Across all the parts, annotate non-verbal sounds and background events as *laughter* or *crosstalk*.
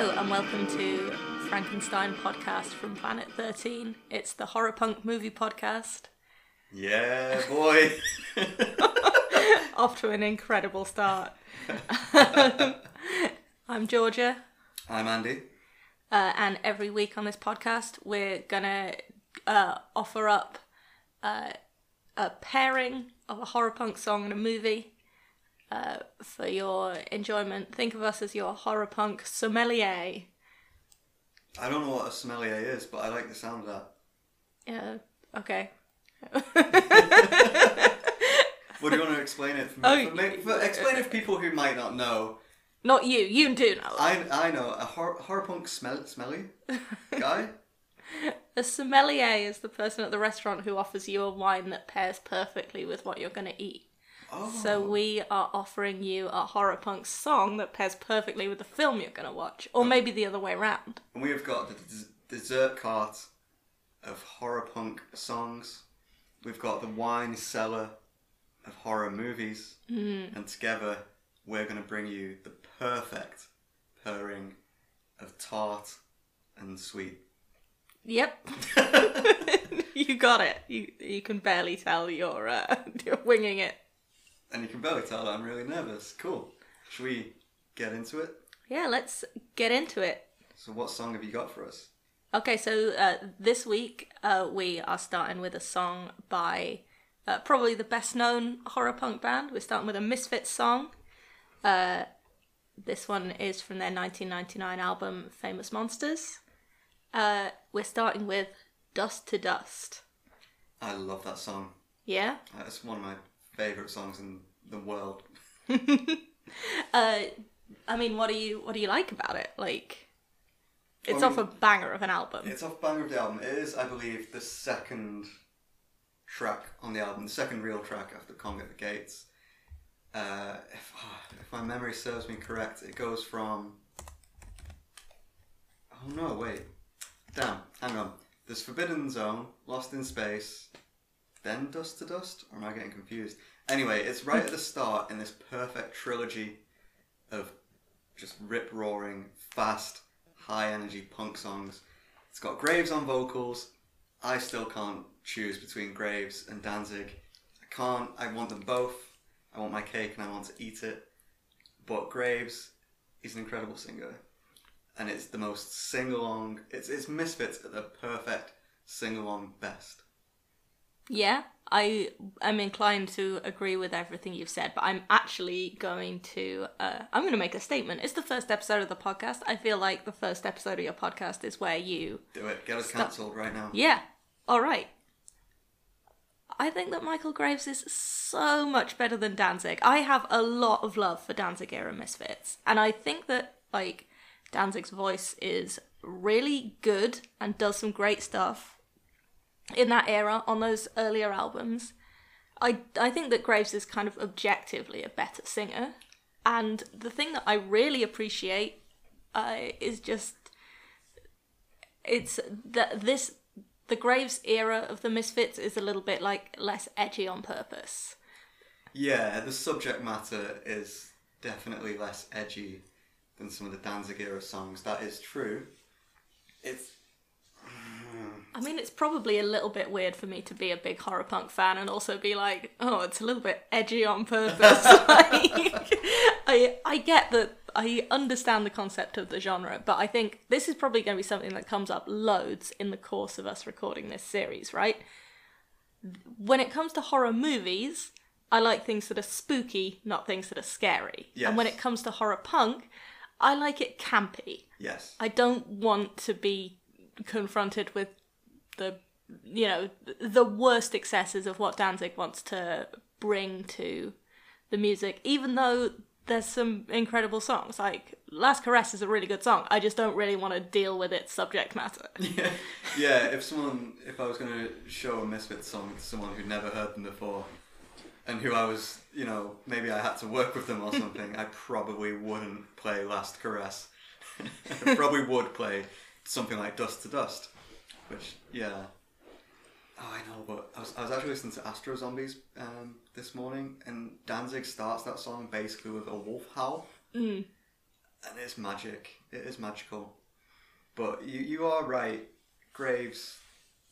Hello and welcome to Frankenstein podcast from Planet 13. It's the horror punk movie podcast. Yeah, boy. *laughs* Off to an incredible start. *laughs* I'm Georgia, I'm Andy. uh, and every week on this podcast, we're gonna uh, offer up uh, a pairing of a horror punk song and a movie uh, for your enjoyment. Think of us as your horror punk sommelier. I don't know what a sommelier is, but I like the sound of that. Yeah, okay. *laughs* What do you want to explain it for me? Oh, for me- for- explain it for people who might not know. Not you, you do know. I I know a hor- horror punk smell smelly *laughs* guy. A sommelier is the person at the restaurant who offers you a wine that pairs perfectly with what you're going to eat. Oh, So we are offering you a horror punk song that pairs perfectly with the film you're going to watch, or maybe the other way around. and we have got the des- dessert cart of horror punk songs. We've got the wine cellar of horror movies, Mm. and together we're going to bring you the perfect pairing of tart and sweet. Yep, *laughs* *laughs* you got it. You you can barely tell you're uh, *laughs* you're winging it. And you can barely tell that I'm really nervous. Cool. Should we get into it? Yeah, let's get into it. So, what song have you got for us? Okay, so uh, this week uh, we are starting with a song by uh, probably the best known horror punk band. We're starting with a Misfits song. Uh, this one is from their 1999 album Famous Monsters. Uh, we're starting with Dust to Dust. I love that song. Yeah? It's one of my favourite songs in the world. *laughs* *laughs* Uh, I mean, what do you what do you like about it? Like, it's I off a mean- banger of an album. It's off Banger of the album. It is, I believe, the second track on the album, the second real track after Kong at the Gates. Uh, if, if my memory serves me correct, it goes from. Oh no, wait. Damn, hang on. There's Forbidden Zone, Lost in Space, then Dust to Dust? Or am I getting confused? Anyway, it's right at the start in this perfect trilogy of just rip roaring, fast, high energy punk songs. It's got Graves on vocals. I still can't choose between Graves and Danzig. I can't. I want them both. I want my cake and I want to eat it. But Graves is an incredible singer. And it's the most sing along. It's, it's Misfits at the perfect sing along best. Yeah, I am inclined to agree with everything you've said, but I'm actually going to uh, I'm going to make a statement. It's the first episode of the podcast. I feel like the first episode of your podcast is where you Do it. Get us cancelled right now. yeah. All right. I think that Michael Graves is so much better than Danzig. I have a lot of love for Danzig era Misfits, and I think that like Danzig's voice is really good and does some great stuff in that era on those earlier albums. I I think that Graves is kind of objectively a better singer, and the thing that I really appreciate uh, is just it's that this the Graves era of the Misfits is a little bit like less edgy on purpose. Yeah, the subject matter is definitely less edgy than some of the Danzig era songs. That is true. It's I mean, it's probably a little bit weird for me to be a big horror punk fan and also be like, oh, it's a little bit edgy on purpose. *laughs* like, I I get that. I understand the concept of the genre, but I think this is probably going to be something that comes up loads in the course of us recording this series, right? When it comes to horror movies, I like things that are spooky, not things that are scary. And when it comes to horror punk, I like it campy. yes. I don't want to be confronted with the you know the worst excesses of what Danzig wants to bring to the music even though there's some incredible songs like Last Caress is a really good song I just don't really want to deal with its subject matter yeah, *laughs* yeah. If someone, if I was going to show a Misfits song to someone who'd never heard them before, and who I was, you know, maybe I had to work with them or something, I probably wouldn't play Last Caress. *laughs* I probably would play something like Dust to Dust, which, yeah. Oh, I know, but I was, I was actually listening to Astro Zombies um, this morning, and Danzig starts that song basically with a wolf howl. and it's magic. It is magical. But you, you are right. Graves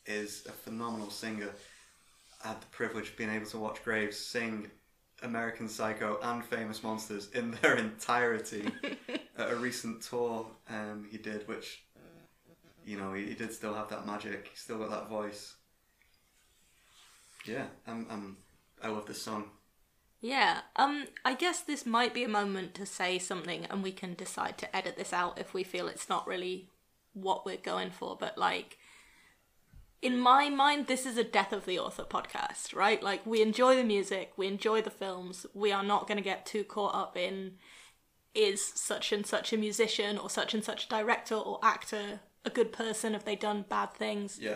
is a phenomenal singer. I had the privilege of being able to watch Graves sing American Psycho and Famous Monsters in their *laughs* entirety *laughs* at a recent tour um, he did, which, you know, he, he did still have that magic. He still got that voice. Yeah, I'm, I'm, I love this song. Yeah, um, I guess this might be a moment to say something and we can decide to edit this out if we feel it's not really what we're going for, but like, in my mind, this is a death of the author podcast, right? Like, we enjoy the music, we enjoy the films, we are not going to get too caught up in is such and such a musician or such and such director or actor a good person? Have they done bad things? Yeah.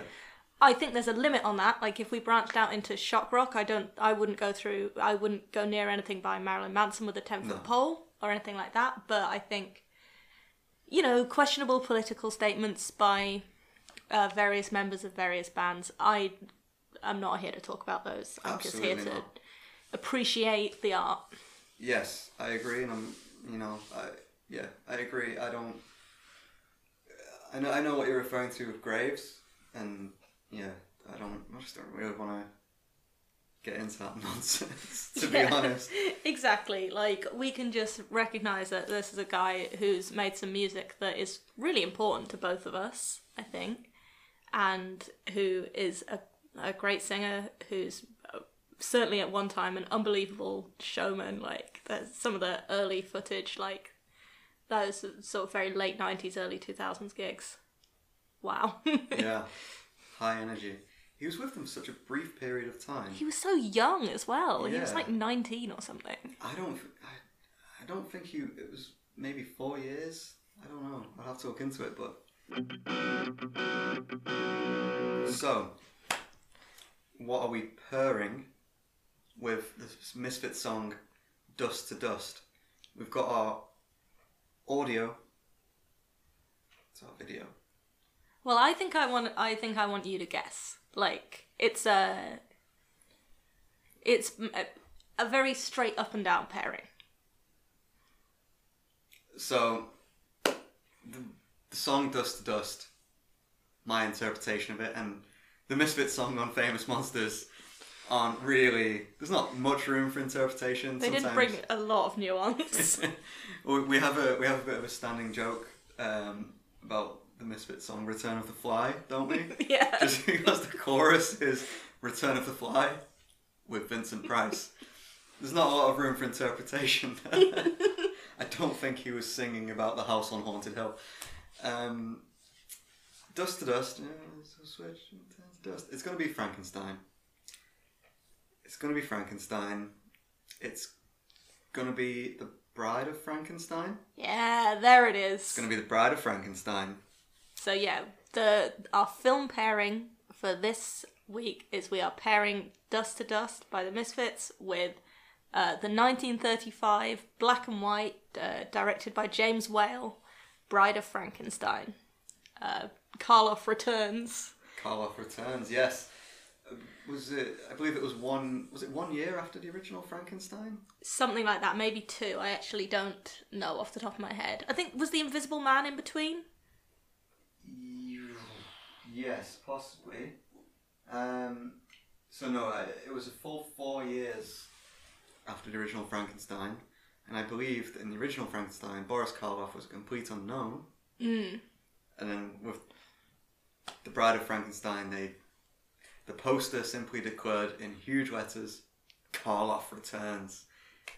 I think there's a limit on that. Like if we branched out into shock rock, I don't, I wouldn't go through, I wouldn't go near anything by Marilyn Manson with a ten foot No. pole or anything like that. But I think, you know, questionable political statements by uh, various members of various bands. I, I'm not here to talk about those. I'm just here Absolutely to not. appreciate the art. Yes, I agree, and I'm, you know, I yeah, I agree. I don't. I know, I know what you're referring to with Graves, and yeah, I don't. I just don't really want to get into that *laughs* nonsense. To Yeah. be honest, *laughs* exactly. Like we can just recognize that this is a guy who's made some music that is really important to both of us, I think, and who is a a great singer who's uh, certainly at one time an unbelievable showman. Like there's some of the early footage, like those sort of very late '90s, early 2000s gigs. Wow. *laughs* yeah, high energy. He was with them for such a brief period of time. he was so young as well. Yeah. He was like 19 or something. I don't. I, I don't think he. It was maybe four years. I don't know. I'll have to look into it, but. So, what are we purring with this Misfit song, Dust to Dust? We've got our audio. It's our video. Well, I think I want. I think I want you to guess. Like it's a. It's a very straight up and down pairing. So, the, the song Dust to Dust, my interpretation of it, and the Misfit song on Famous Monsters aren't really. There's not much room for interpretation. They did sometimes. bring a lot of nuance. *laughs* we we have a we have a bit of a standing joke um, about the Misfits song "Return of the Fly," don't we? *laughs* yeah. *laughs* Just because the chorus is "Return of the Fly" with Vincent Price. There's not a lot of room for interpretation. I don't think he was singing about the house on Haunted Hill. Um, dust to dust. yeah, so switch to dust. It's going to be Frankenstein. It's going to be Frankenstein. It's going to be the Bride of Frankenstein. Yeah, there it is. It's going to be the Bride of Frankenstein. So yeah, the our film pairing for this week is we are pairing Dust to Dust by the Misfits with uh, the 1935 black and white, uh, directed by James Whale, Bride of Frankenstein. Uh, Karloff returns. Karloff returns. Yes. Was it? I believe it was one. Was it one year after the original Frankenstein? Something like that, maybe two. I actually don't know off the top of my head. I think was the Invisible Man in between. Yes, possibly. Um, so no, it was a full four years after the original Frankenstein, and I believe that in the original Frankenstein, Boris Karloff was a complete unknown. Mm. And then with the Bride of Frankenstein, they the poster simply declared in huge letters, "Karloff returns."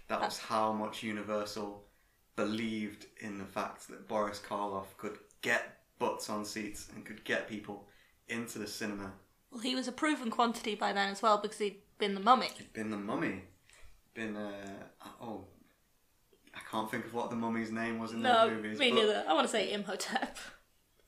That was how much Universal believed in the fact that Boris Karloff could get butts on seats and could get people into the cinema. Well, he was a proven quantity by then as well because he'd been the mummy. He'd been the mummy, been uh, oh, I can't think of what the mummy's name was in No, those movies. me but neither. I want to say Imhotep,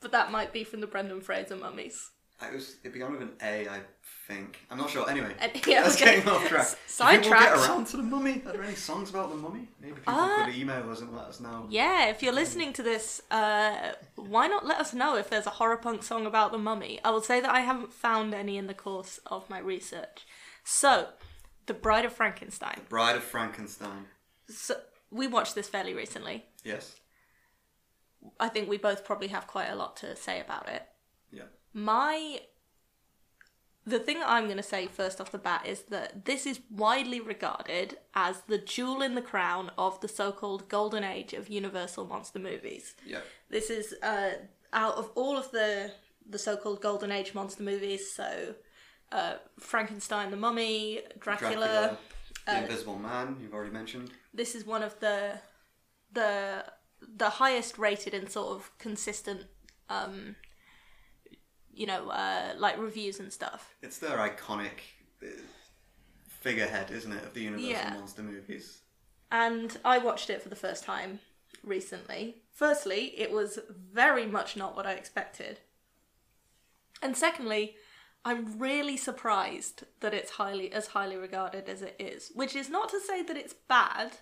but that might be from the Brendan Fraser mummies. It was. It began with an A, I think. I'm not sure. Anyway, And- yeah, That's okay. getting off track. S- Do you we'll get around to the mummy? Are there any songs about the mummy? Maybe people Uh, could email us and let us know. Yeah, if you're listening to this, uh, why not let us know if there's a horror punk song about the mummy? I will say that I haven't found any in the course of my research. So, The Bride of Frankenstein. Bride of Frankenstein. So, we watched this fairly recently. Yes. I think we both probably have quite a lot to say about it. Yeah. My the thing I'm going to say first off the bat is that this is widely regarded as the jewel in the crown of the so-called golden age of Universal monster movies. Yeah. This is uh, out of all of the the so-called golden age monster movies. So, uh, Frankenstein, the Mummy, Dracula. Dracula, The uh, Invisible Man, you've already mentioned. This is one of the the the highest rated and sort of consistent, um, you know, uh, like reviews and stuff. It's their iconic uh, figurehead, isn't it, of the Universal Yeah. monster movies? And I watched it for the first time recently. Firstly, it was very much not what I expected. And secondly, I'm really surprised that it's highly as highly regarded as it is, which is not to say that it's bad,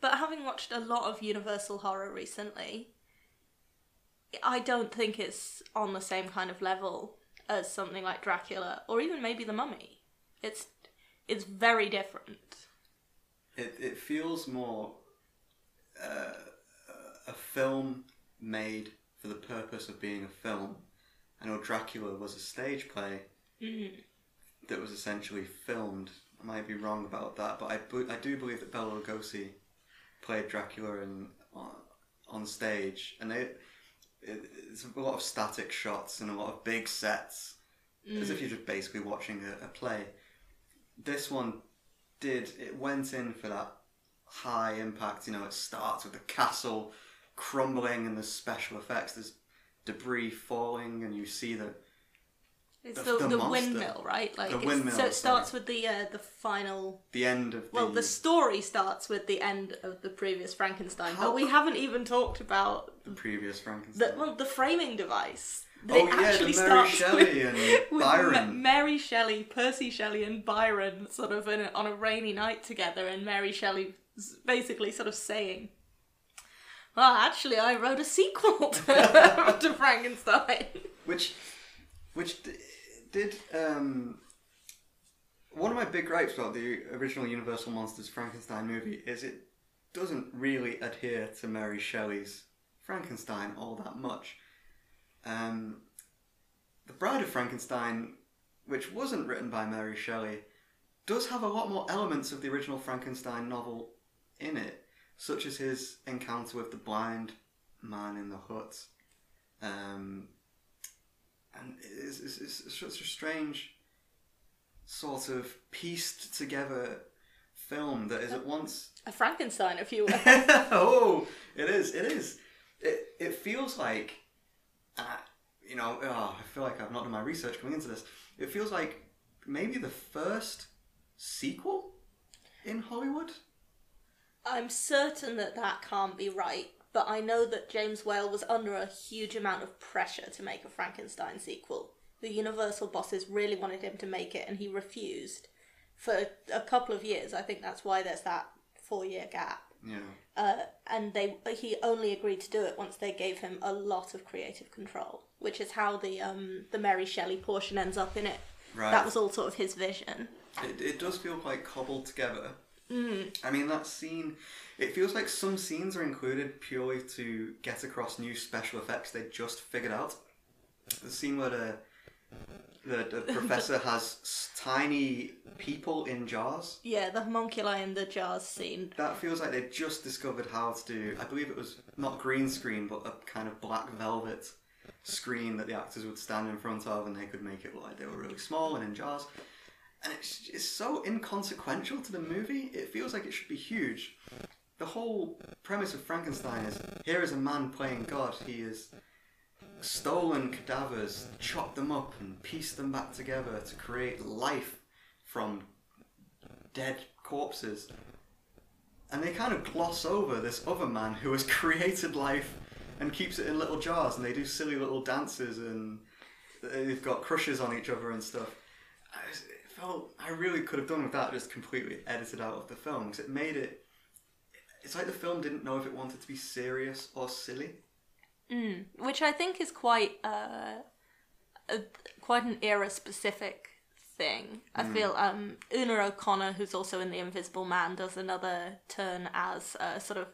but having watched a lot of Universal horror recently, I don't think it's on the same kind of level as something like Dracula or even maybe The Mummy. It's it's very different. It, it feels more uh, a film made for the purpose of being a film. I know Dracula was a stage play that was essentially filmed. I might be wrong about that, but I, I do believe that Bela Lugosi played Dracula in, on, on stage, and it, it's a lot of static shots and a lot of big sets, as if mm. you're just basically watching a, a play. This one did it went in for that high impact. You know, it starts with the castle crumbling and there's special effects. There's debris falling, and you see the It's The- the, the the, windmill, right? Like The windmill, So it starts sorry. with the uh, the final. the end of Well, the, story starts with the end of the previous Frankenstein, How- but we haven't even talked about the previous Frankenstein. the well the framing device. That oh it yeah, actually Mary starts Shelley *laughs* with, and Byron. Ma- Mary Shelley, Percy Shelley, and Byron sort of in a, on a rainy night together, and Mary Shelley basically sort of saying. Well, actually, I wrote a sequel *laughs* to, *laughs* to Frankenstein. which which did um one of my big gripes about the original Universal Monsters Frankenstein movie is it doesn't really adhere to Mary Shelley's Frankenstein all that much. Um, the Bride of Frankenstein, which wasn't written by Mary Shelley, does have a lot more elements of the original Frankenstein novel in it, such as his encounter with the blind man in the hut. Um, and it's, it's, it's such a strange sort of pieced together film that is at once A Frankenstein, if you will. *laughs* oh it is it is. It, it feels like uh, you know oh, I feel like I've not done my research coming into this. It feels like maybe the first sequel in Hollywood? I'm certain that that can't be right, but I know that James Whale was under a huge amount of pressure to make a Frankenstein sequel. The Universal bosses really wanted him to make it, and he refused for a couple of years. I think that's why there's that four-year gap. yeah Uh, and they he only agreed to do it once they gave him a lot of creative control, which is how the um the Mary Shelley portion ends up in it. right That was all sort of his vision. It, it does feel quite cobbled together. Mm. I mean, that scene, it feels like some scenes are included purely to get across new special effects they just figured out. The scene where the, the, the *laughs* professor has tiny people in jars. Yeah, the homunculi in the jars scene. That feels like they just discovered how to do, I believe it was not green screen, but a kind of black velvet screen that the actors would stand in front of and they could make it look like they were really small and in jars. And it's, it's so inconsequential to the movie, it feels like it should be huge. The whole premise of Frankenstein is here is a man playing God. He has stolen cadavers, chopped them up, and pieced them back together to create life from dead corpses. And they kind of gloss over this other man who has *laughs* created life and keeps it in little jars, and they do silly little dances and they've got crushes on each other and stuff. It felt I really could have done without just completely edited out of the film because it made it. It's like the film didn't know if it wanted to be serious or silly. Mm, which I think is quite uh, a, quite an era specific thing. I feel um, Una O'Connor, who's also in The Invisible Man, does another turn as a sort of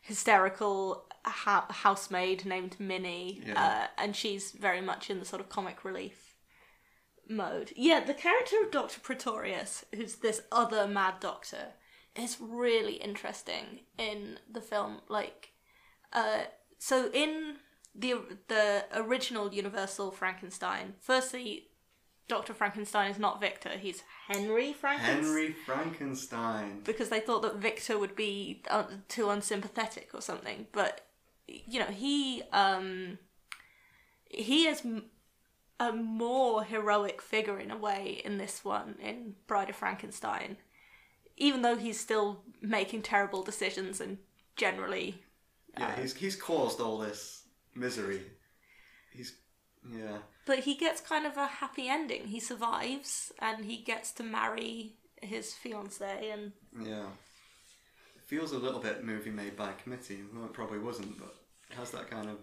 hysterical ha- housemaid named Minnie, Yeah. uh, and she's very much in the sort of comic relief mode. Yeah, the character of Doctor Pretorius, who's this other mad doctor, is really interesting in the film. Like, uh, so in the the original Universal Frankenstein, firstly, Doctor Frankenstein is not Victor; he's Henry Frankenstein Henry Frankenstein. because they thought that Victor would be uh, too unsympathetic or something. But you know, he um, he is a more heroic figure in a way in this one in Bride of Frankenstein, even though he's still making terrible decisions and generally. Yeah, uh, he's he's caused all this misery. He's yeah. But he gets kind of a happy ending. He survives and he gets to marry his fiancee and Yeah. It feels a little bit movie made by committee. Well, it probably wasn't, but it has that kind of.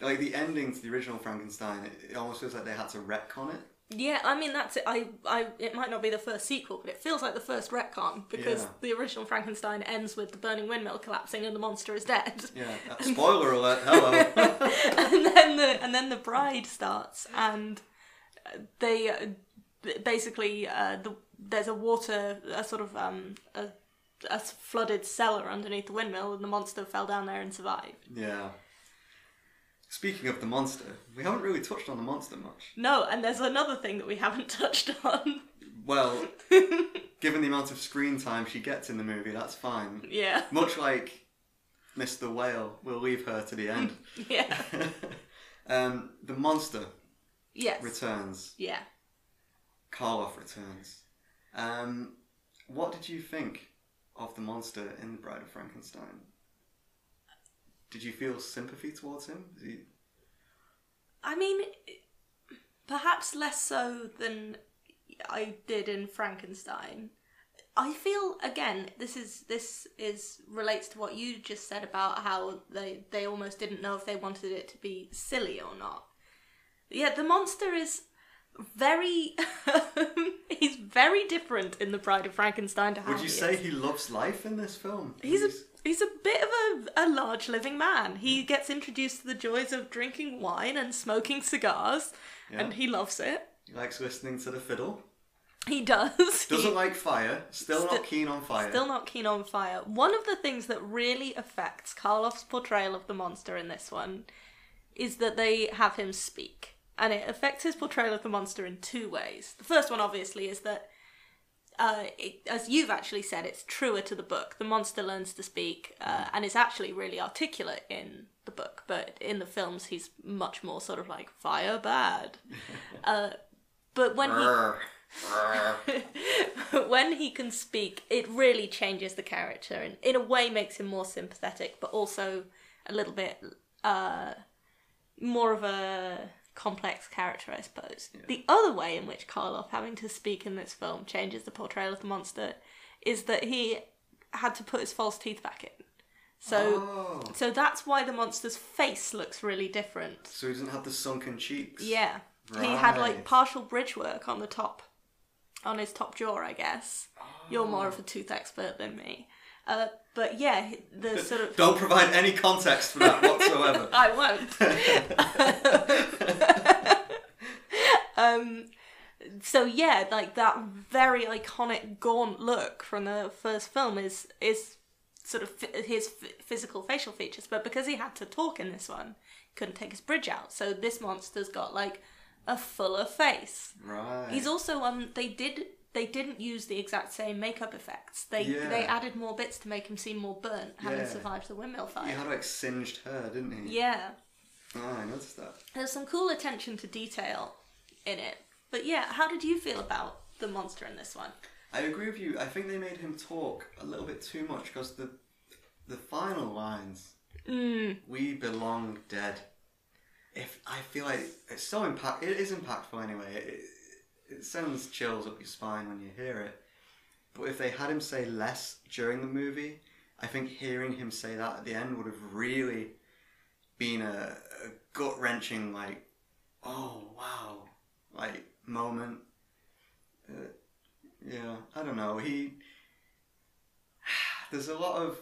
Like the ending to the original Frankenstein, it, it almost feels like they had to retcon it. Yeah, I mean that's it. I, I, it might not be the first sequel, but it feels like the first retcon because Yeah. the original Frankenstein ends with the burning windmill collapsing and the monster is dead. Yeah. *laughs* spoiler alert. Hello. *laughs* and then the and then the bride starts, and they uh, basically uh, the there's a water a sort of um a, a flooded cellar underneath the windmill, and the monster fell down there and survived. yeah. Speaking of the monster, we haven't really touched on the monster much. No, and there's another thing that we haven't *laughs* touched on. Well, *laughs* given the amount of screen time she gets in the movie, that's fine. yeah, Much like Mr. Whale, we'll leave her to the *laughs* end. yeah, um, the monster yes, returns. yeah. Karloff returns. Um, what did you think of the monster in The Bride of Frankenstein? Did you feel sympathy towards him? He... I mean, perhaps less so than I did in Frankenstein. I feel again this is this is relates to what you just said about how they they almost didn't know if they wanted it to be silly or not. Yeah, the monster is very *laughs* he's very different in the Bride of Frankenstein to how Would you he say is. he loves life in this film? He's a he's a bit of a, a large living man. He gets introduced to the joys of drinking wine and smoking cigars, and he loves it. He likes listening to the fiddle. He does. *laughs* Doesn't like fire. Still Sti- not keen on fire. Still not keen on fire. One of the things that really affects Karloff's portrayal of the monster in this one is that they have him speak. And it affects his portrayal of the monster in two ways. The first one, obviously, is that, uh, it, as you've actually said, it's truer to the book. The monster learns to speak uh, and is actually really articulate in the book, but in the films, he's much more sort of like fire bad. *laughs* uh, but when he *laughs* when he can speak, it really changes the character and in a way makes him more sympathetic, but also a little bit uh, more of a complex character, I suppose. The other way in which Karloff having to speak in this film changes the portrayal of the monster is that he had to put his false teeth back in. So Oh. so that's why the monster's face looks really different. So he doesn't have the sunken cheeks. Yeah. He had like partial bridge work on the top, on his top jaw, I guess. You're more of a tooth expert than me. Uh, but yeah, the *laughs* sort of. Don't provide any context for that whatsoever. *laughs* I won't. *laughs* um, so yeah, like that very iconic gaunt look from the first film is is sort of his physical facial features, but because he had to talk in this one, he couldn't take his bridge out. So this monster's got like a fuller face. right. He's also um they did they didn't use the exact same makeup effects. They Yeah. they added more bits to make him seem more burnt, having Yeah. survived the windmill fire. he had like singed hair, didn't he? Yeah. Oh, I noticed that. There's some cool attention to detail in it. But yeah, how did you feel about the monster in this one? I agree with you. I think they made him talk a little bit too much because the the final lines, Mm. "We belong dead." If I feel like it's so impact, it is impactful anyway. It, it sends chills up your spine when you hear it. But if they had him say less during the movie, I think hearing him say that at the end would have really been a, a gut wrenching, like, oh wow, like moment. Uh, yeah, I don't know. He *sighs* there's a lot of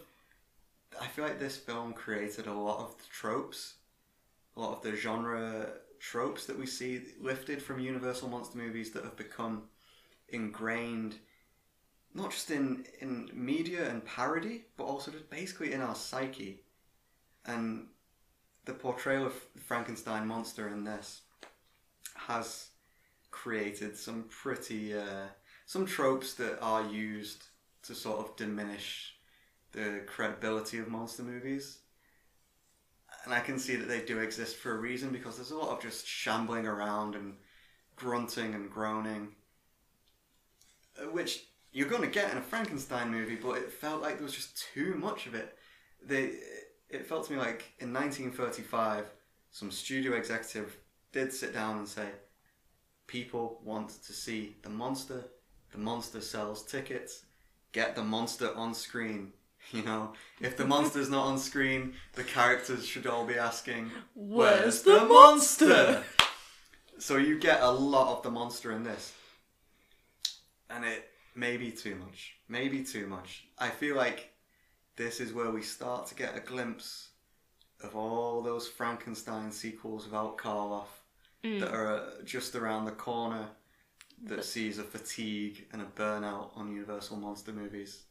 I feel like this film created a lot of the tropes, a lot of the genre tropes that we see lifted from Universal monster movies that have become ingrained not just in in media and parody, but also just basically in our psyche. And the portrayal of Frankenstein monster in this has created some pretty uh, some tropes that are used to sort of diminish the credibility of monster movies. And I can see that they do exist for a reason because there's a lot of just shambling around and grunting and groaning, uh, which you're going to get in a Frankenstein movie, but it felt like there was just too much of it. They, it felt to me like in 1935, some studio executive did sit down and say, people want to see the monster, the monster sells tickets, get the monster on screen. *laughs* You know, if the monster's not on screen, the characters should all be asking, Where's the monster?" so you get a lot of the monster in this. And it may be too much. Maybe too much. I feel like this is where we start to get a glimpse of all those Frankenstein sequels without Karloff that are uh, just around the corner that sees a fatigue and a burnout on Universal monster movies.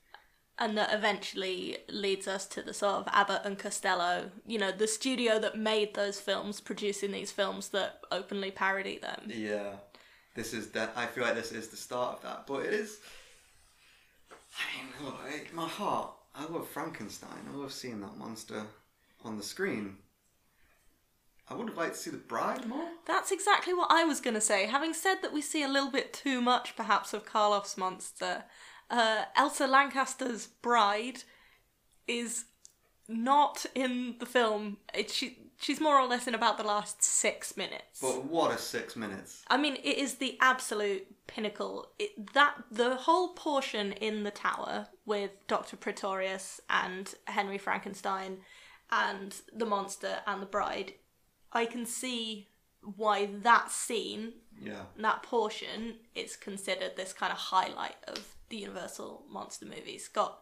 And that eventually leads us to the sort of Abbott and Costello, you know, the studio that made those films, producing these films that openly parody them. Yeah, this is that. I feel like this is the start of that, but it is. I mean, look, I- my heart. I love Frankenstein. I love seeing that monster on the screen. I would have liked to see the bride more. That's exactly what I was going to say. Having said that we see a little bit too much, perhaps, of Karloff's monster, uh, Elsa Lanchester's bride is not in the film. It, she, she's more or less in about the last six minutes. But what a six minutes! I mean, it is the absolute pinnacle. It, that the whole portion in the tower with Doctor Pretorius and Henry Frankenstein and the monster and the bride, I can see why that scene, Yeah, that portion, is considered this kind of highlight of the Universal monster movies. Got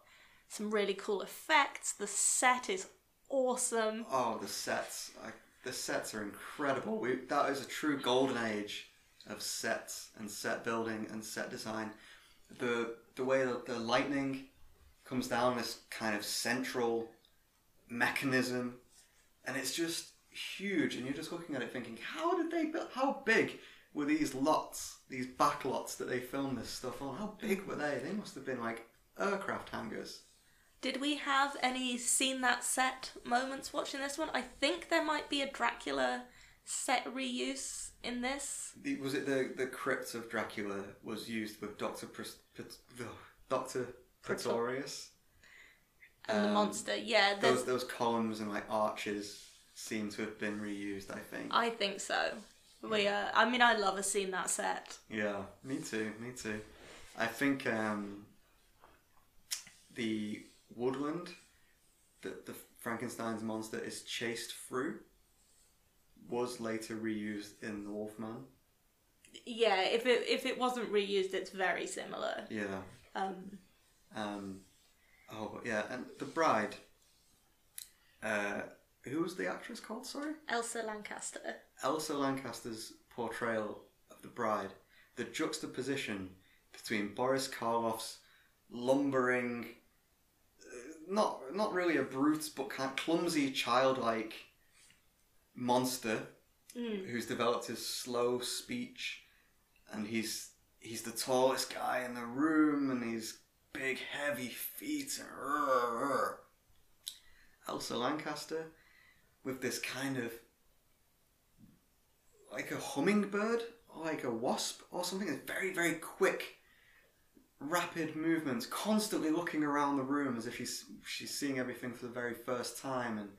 some really cool effects. The set is awesome. Oh, the sets! I, the sets are incredible. We, that is a true golden age of sets and set building and set design. The the way that the lightning comes down this kind of central mechanism, and it's just huge. And you're just looking at it thinking, how did they build? How big were these lots? These back lots that they filmed this stuff on? How big were they? They must have been like aircraft hangars. Did we have any seen that set moments watching this one? I think there might be a Dracula set reuse in this. The, was it the the crypt of Dracula was used with Doctor Pres- Doctor Pretorius? And the Um, monster, yeah, there's, Those those columns and like arches seem to have been reused. I think. I think so. We, uh, I mean, I love a scene that set. Yeah, me too. Me too. I think um, the woodland that the Frankenstein's monster is chased through was later reused in the Wolfman. Yeah, if it if it wasn't reused, it's very similar. Yeah. Um, Um, oh yeah, and the bride. Uh, who was the actress called? Sorry, Elsa Lanchester. Elsa Lanchester's portrayal of the bride. The juxtaposition between Boris Karloff's lumbering, uh, not not really a brute, but kind of clumsy, childlike monster hmm. who's developed his slow speech, and he's he's the tallest guy in the room, and he's big, heavy feet. And rrr, rrr. Elsa Lanchester with this kind of like a hummingbird or like a wasp or something. It's very, very quick, rapid movements, constantly looking around the room as if she's she's seeing everything for the very first time. And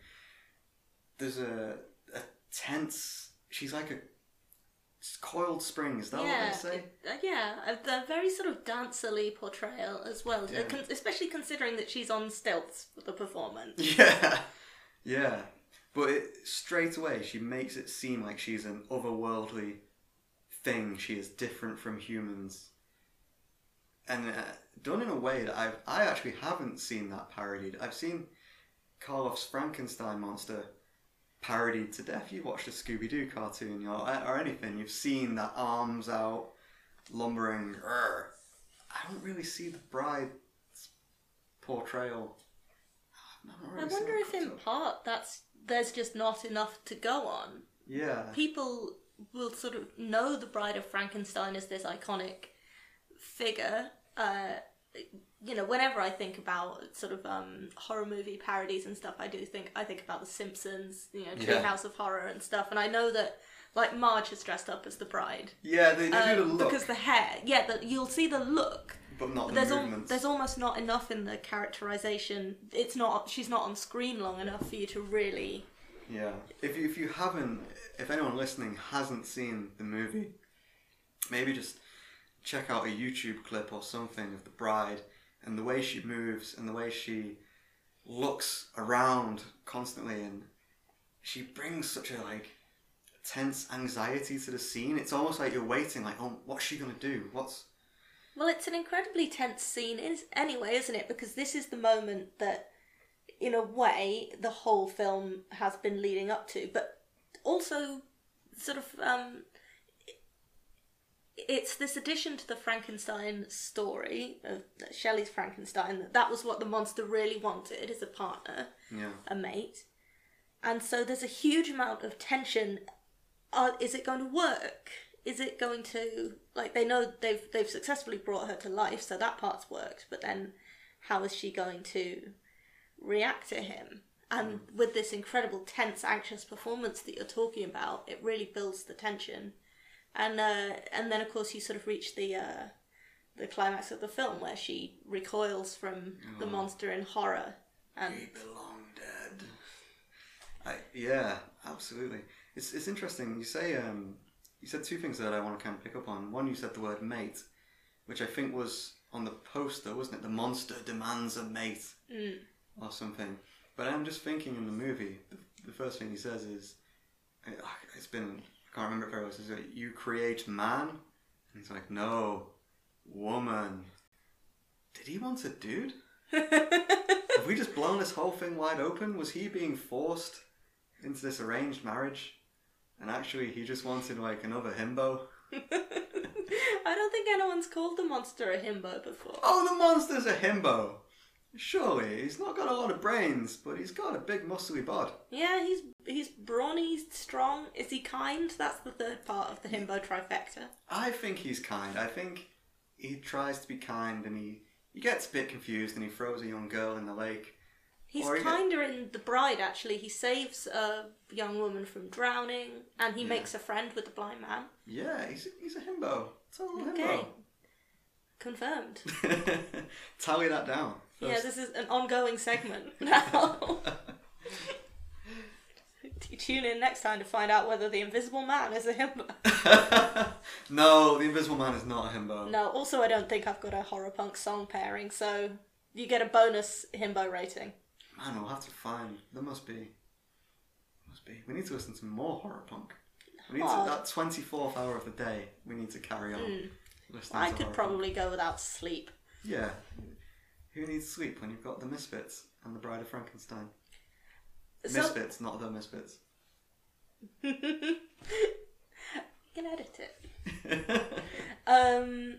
there's a a tense. She's like a coiled spring. Is that what they say? uh, yeah, a, a very sort of dancerly portrayal as well, Yeah. Uh, con- especially considering that she's on stilts for the performance. *laughs* Yeah, yeah. But it, straight away, she makes it seem like she's an otherworldly thing. She is different from humans, and uh, done in a way that I've I actually haven't seen that parodied. I've seen Karloff's Frankenstein monster parodied to death. You've watched a Scooby Doo cartoon or, or anything, you've seen that arms out, lumbering. "Rrr." I don't really see the bride's portrayal. I've I wonder if in part that's there's just not enough to go on. Yeah. People will sort of know the Bride of Frankenstein as this iconic figure. Uh, you know, whenever I think about sort of um, horror movie parodies and stuff, I do think I think about The Simpsons, you know, Yeah. Treehouse of Horror and stuff, and I know that like Marge is dressed up as the bride Yeah, they, they do the Um, look, because the hair, yeah, the, you'll see the look. But not the There's al- there's almost not enough in the characterization. It's not she's not on screen long enough for you to really. Yeah. If you, if you haven't, if anyone listening hasn't seen the movie, maybe just check out a YouTube clip or something of the bride and the way she moves and the way she looks around constantly and she brings such a like tense anxiety to the scene. It's almost like you're waiting, like, oh, what's she gonna do? What's Well, it's an incredibly tense scene is, anyway, isn't it? Because this is the moment that, in a way, the whole film has been leading up to, but also sort of um, it's this addition to the Frankenstein story of Shelley's Frankenstein that that was what the monster really wanted as a partner, yeah, a mate, and so there's a huge amount of tension. Uh, is it going to work? Is it going to like they know they've they've successfully brought her to life, so that part's worked. But then, how is she going to react to him? And with this incredible tense, anxious performance that you're talking about, it really builds the tension. And uh, and then of course you sort of reach the uh, the climax of the film where she recoils from the monster in horror. And belong dead. I, yeah, absolutely. It's it's interesting. You say um, you said two things that I want to kind of pick up on. One, you said the word mate, which I think was on the poster, wasn't it? The monster demands a mate mm, or something. But I'm just thinking in the movie, the, the first thing he says is, it's been I can't remember it very well. Says, "You create man," and he's like, "No, woman." Did he want a dude? *laughs* Have we just blown this whole thing wide open? Was he being forced into this arranged marriage? And actually, he just wanted like another himbo. *laughs* I don't think anyone's called the monster a himbo before. Oh, the monster's a himbo! Surely, he's not got a lot of brains, but he's got a big muscly bod. Yeah, he's he's brawny, strong. Is he kind? That's the third part of the himbo trifecta. I think he's kind. I think he tries to be kind and he, he gets a bit confused and he throws a young girl in the lake. He's Or kinder in The Bride, actually. He saves a young woman from drowning, and he Yeah. makes a friend with the blind man. Yeah, he's a, he's a himbo. Total Okay. Confirmed. *laughs* Tally that down. Yeah, this is an ongoing segment *laughs* now. *laughs* Tune in next time to find out whether the Invisible Man is a himbo. no, the Invisible Man is not a himbo. No, also I don't think I've got a horror punk song pairing, so you get a bonus himbo rating. Man, we'll have to find. There must be. Must be. We need to listen to more horror punk. We need to, that twenty fourth hour of the day. We need to carry on. listening Hmm. I to could horror probably go without sleep. Yeah. Who needs sleep when you've got the Misfits and the Bride of Frankenstein? So Misfits, not the Misfits. you *laughs* can edit it. *laughs* Um,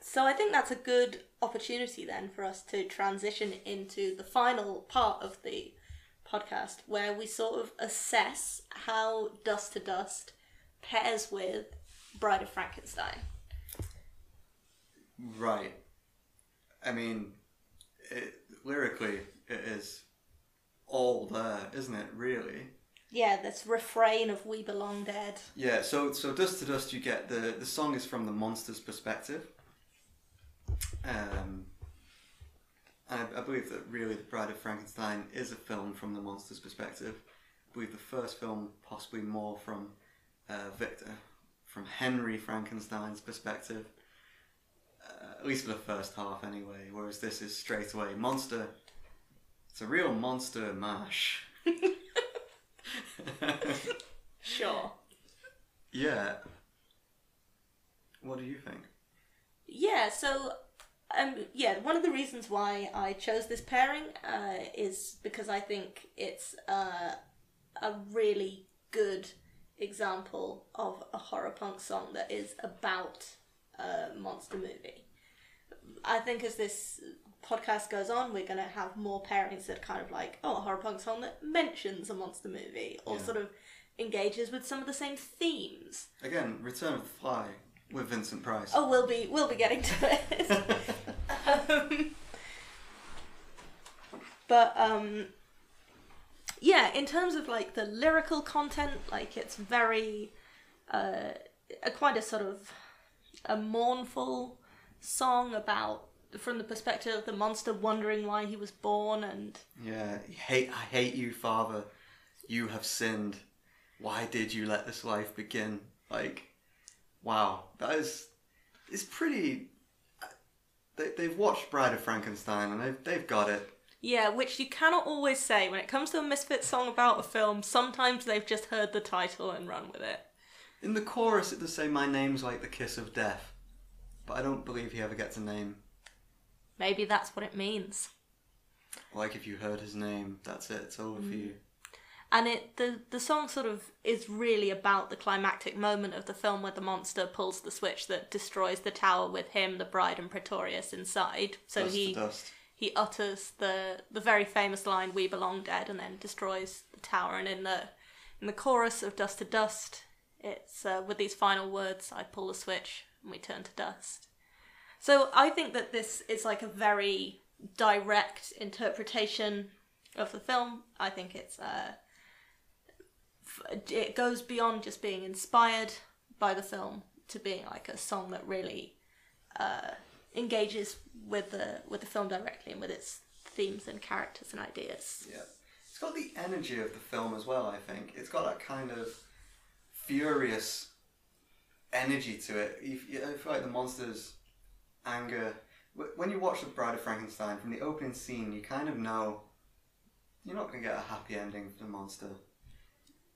so I think that's a good opportunity then for us to transition into the final part of the podcast where we sort of assess how Dust to Dust pairs with Bride of Frankenstein. right. I mean, it, lyrically, it is all there, isn't it? Really. Yeah, this refrain of "We belong dead." Yeah, so so dust to dust, you get the the song is from the monster's perspective. Um, and I, I believe that really, The Bride of Frankenstein is a film from the monster's perspective. I believe the first film possibly more from uh, Victor, from Henry Frankenstein's perspective. Uh, at least for the first half, anyway. Whereas this is straight away monster. It's a real monster mash. *laughs* Sure. yeah. What do you think? Yeah, so um, yeah, one of the reasons why I chose this pairing uh, is because I think it's uh, a really good example of a horror punk song that is about a monster movie. I think as this podcast goes on, we're going to have more pairings that kind of like, oh, a horror punk song that mentions a monster movie or Yeah. sort of engages with some of the same themes. Again, Return of the Fly with Vincent Price. Oh, we'll be we'll be getting to *laughs* it. But um, yeah, in terms of like the lyrical content, like it's very uh, a quite a sort of a mournful song about from the perspective of the monster wondering why he was born and Yeah, hate I hate you, Father. You have sinned. Why did you let this life begin? Like, wow, that is it's pretty. They they've watched Bride of Frankenstein and they've they've got it. yeah, which you cannot always say when it comes to a misfit song about a film. Sometimes they've just heard the title and run with it. In the chorus, it does say, "My name's like the kiss of death," but I don't believe he ever gets a name. Maybe that's what it means. Like if you heard his name, that's it. It's over for mm. you. And it the the song sort of is really about the climactic moment of the film where the monster pulls the switch that destroys the tower with him, the bride, and Pretorius inside. So dust he he utters the the very famous line "We belong dead" and then destroys the tower. And in the in the chorus of "Dust to Dust," it's uh, with these final words: "I pull the switch and we turn to dust." So I think that this is like a very direct interpretation of the film. I think it's uh, it goes beyond just being inspired by the film to being like a song that really uh, engages with the with the film directly and with its themes and characters and ideas. Yeah. It's got the energy of the film as well, I think. It's got that kind of furious energy to it. You, you, I feel like the monster's anger. When you watch The Bride of Frankenstein, from the opening scene, you kind of know you're not going to get a happy ending for the monster.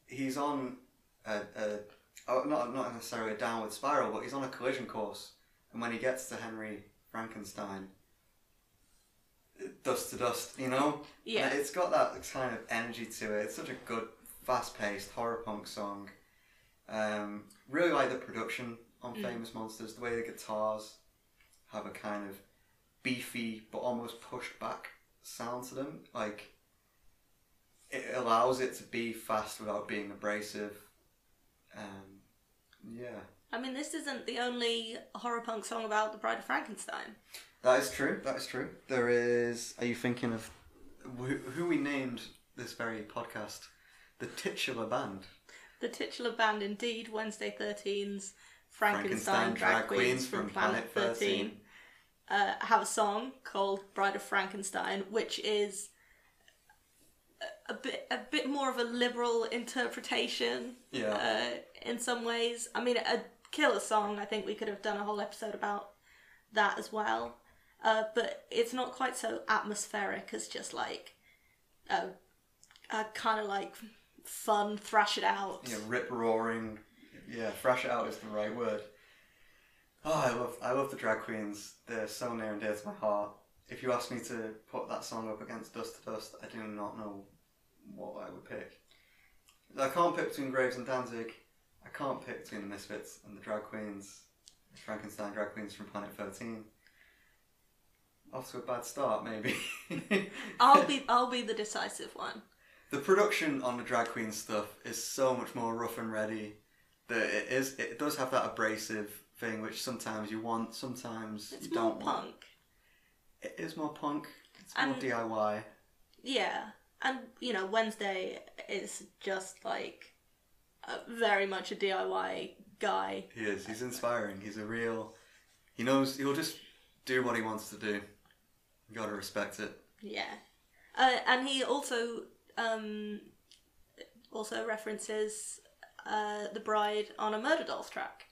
He's on a, a oh, not, not necessarily a downward spiral, but he's on a collision course. And when he gets to Henry Frankenstein, dust to dust, you know? Yeah. And It's got that kind of energy to it. It's such a good, fast paced horror punk song. Um, really like the production on Famous Monsters, the way the guitars have a kind of beefy but almost pushed back sound to them. Like, it allows it to be fast without being abrasive. Um, yeah. I mean, this isn't the only horror punk song about the Bride of Frankenstein. That is true. That is true. There is. Are you thinking of who, who we named this very podcast? The titular band. The titular band, indeed, Wednesday 13's Frankenstein, drag, queens from Planet 13, uh, have a song called Bride of Frankenstein, which is a, bit a bit more of a liberal interpretation Yeah. uh, in some ways. I mean, a killer song. I think we could have done a whole episode about that as well. Uh, but it's not quite so atmospheric as just like a, a kind of like fun thrash it out. yeah, rip roaring. Yeah, thrash it out is the right word. Oh, I love I love the drag queens. They're so near and dear to my heart. If you asked me to put that song up against Dust to Dust, I do not know what I would pick. I can't pick between Graves and Danzig. I can't pick between the Misfits and the drag queens, the Frankenstein drag queens from Planet 13. Off to a bad start, maybe. *laughs* I'll be I'll be the decisive one. The production on the drag queen stuff is so much more rough and ready. That it is, it does have that abrasive thing, which sometimes you want, sometimes It's you more don't want. punk. It is more punk. It's more And- DIY. Yeah, and you know Wednesday is just like a, very much a DIY guy. He is. He's inspiring. He's a real. He knows. He'll just do what he wants to do. You gotta respect it. Yeah, uh, and he also um, also references uh, the bride on a Murderdolls track.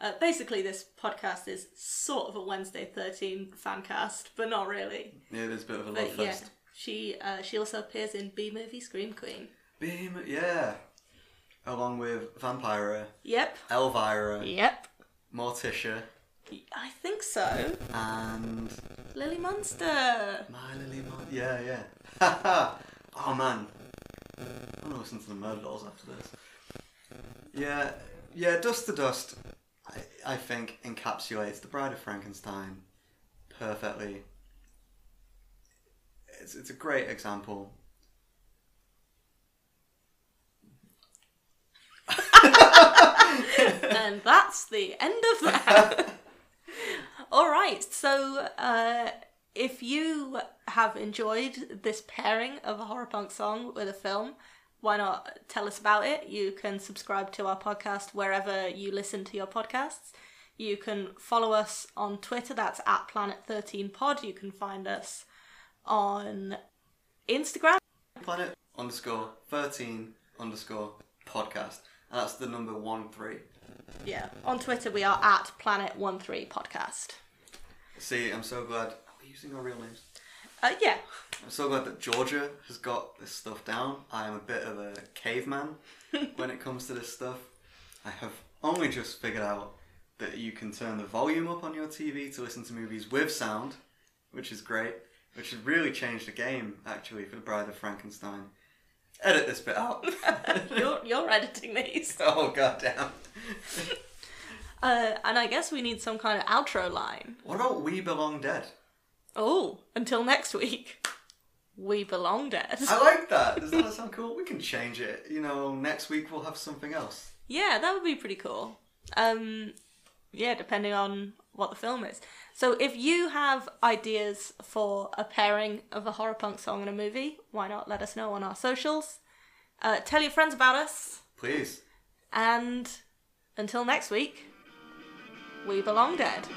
Uh, basically, this podcast is sort of a Wednesday Thirteen fan cast, but not really. Yeah, there's a bit of a love But yeah, fest. She uh, she also appears in B movie Scream Queen. Beam. Yeah. Along with Vampira, Yep. Elvira, Yep. Morticia, I think so. and Lily Munster. My Lily Mon. Yeah, yeah. Haha. *laughs* oh man, I'm gonna listen to the Murderdolls after this. Yeah, yeah. Dust to Dust, I, I think encapsulates the Bride of Frankenstein perfectly. It's it's a great example. *laughs* and that's the end of that. *laughs* All right. So, uh, if you have enjoyed this pairing of a horror punk song with a film, why not tell us about it? You can subscribe to our podcast wherever you listen to your podcasts. You can follow us on Twitter. That's at Planet13Pod. You can find us on Instagram. Planet underscore thirteen underscore podcast, and that's the number one three. Yeah. On Twitter, we are at Planet One Three Podcast. See, I'm so glad. Are we using our real names? Uh, yeah. I'm so glad that Georgia has got this stuff down. I am a bit of a caveman *laughs* when it comes to this stuff. I have only just figured out that you can turn the volume up on your TV to listen to movies with sound, which is great. Which has really changed the game, actually, for the Bride of Frankenstein. Edit this bit out. *laughs* you're, you're editing these. *laughs* oh goddamn! *laughs* Uh, and I guess we need some kind of outro line. What about We Belong Dead? Oh, until next week. We belong dead. I like that. Does that sound cool? We can change it. You know, next week we'll have something else. Yeah, that would be pretty cool. Um, yeah, depending on what the film is. So if you have ideas for a pairing of a horror punk song and a movie, why not let us know on our socials? Uh, tell your friends about us, Please. and until next week, we belong dead.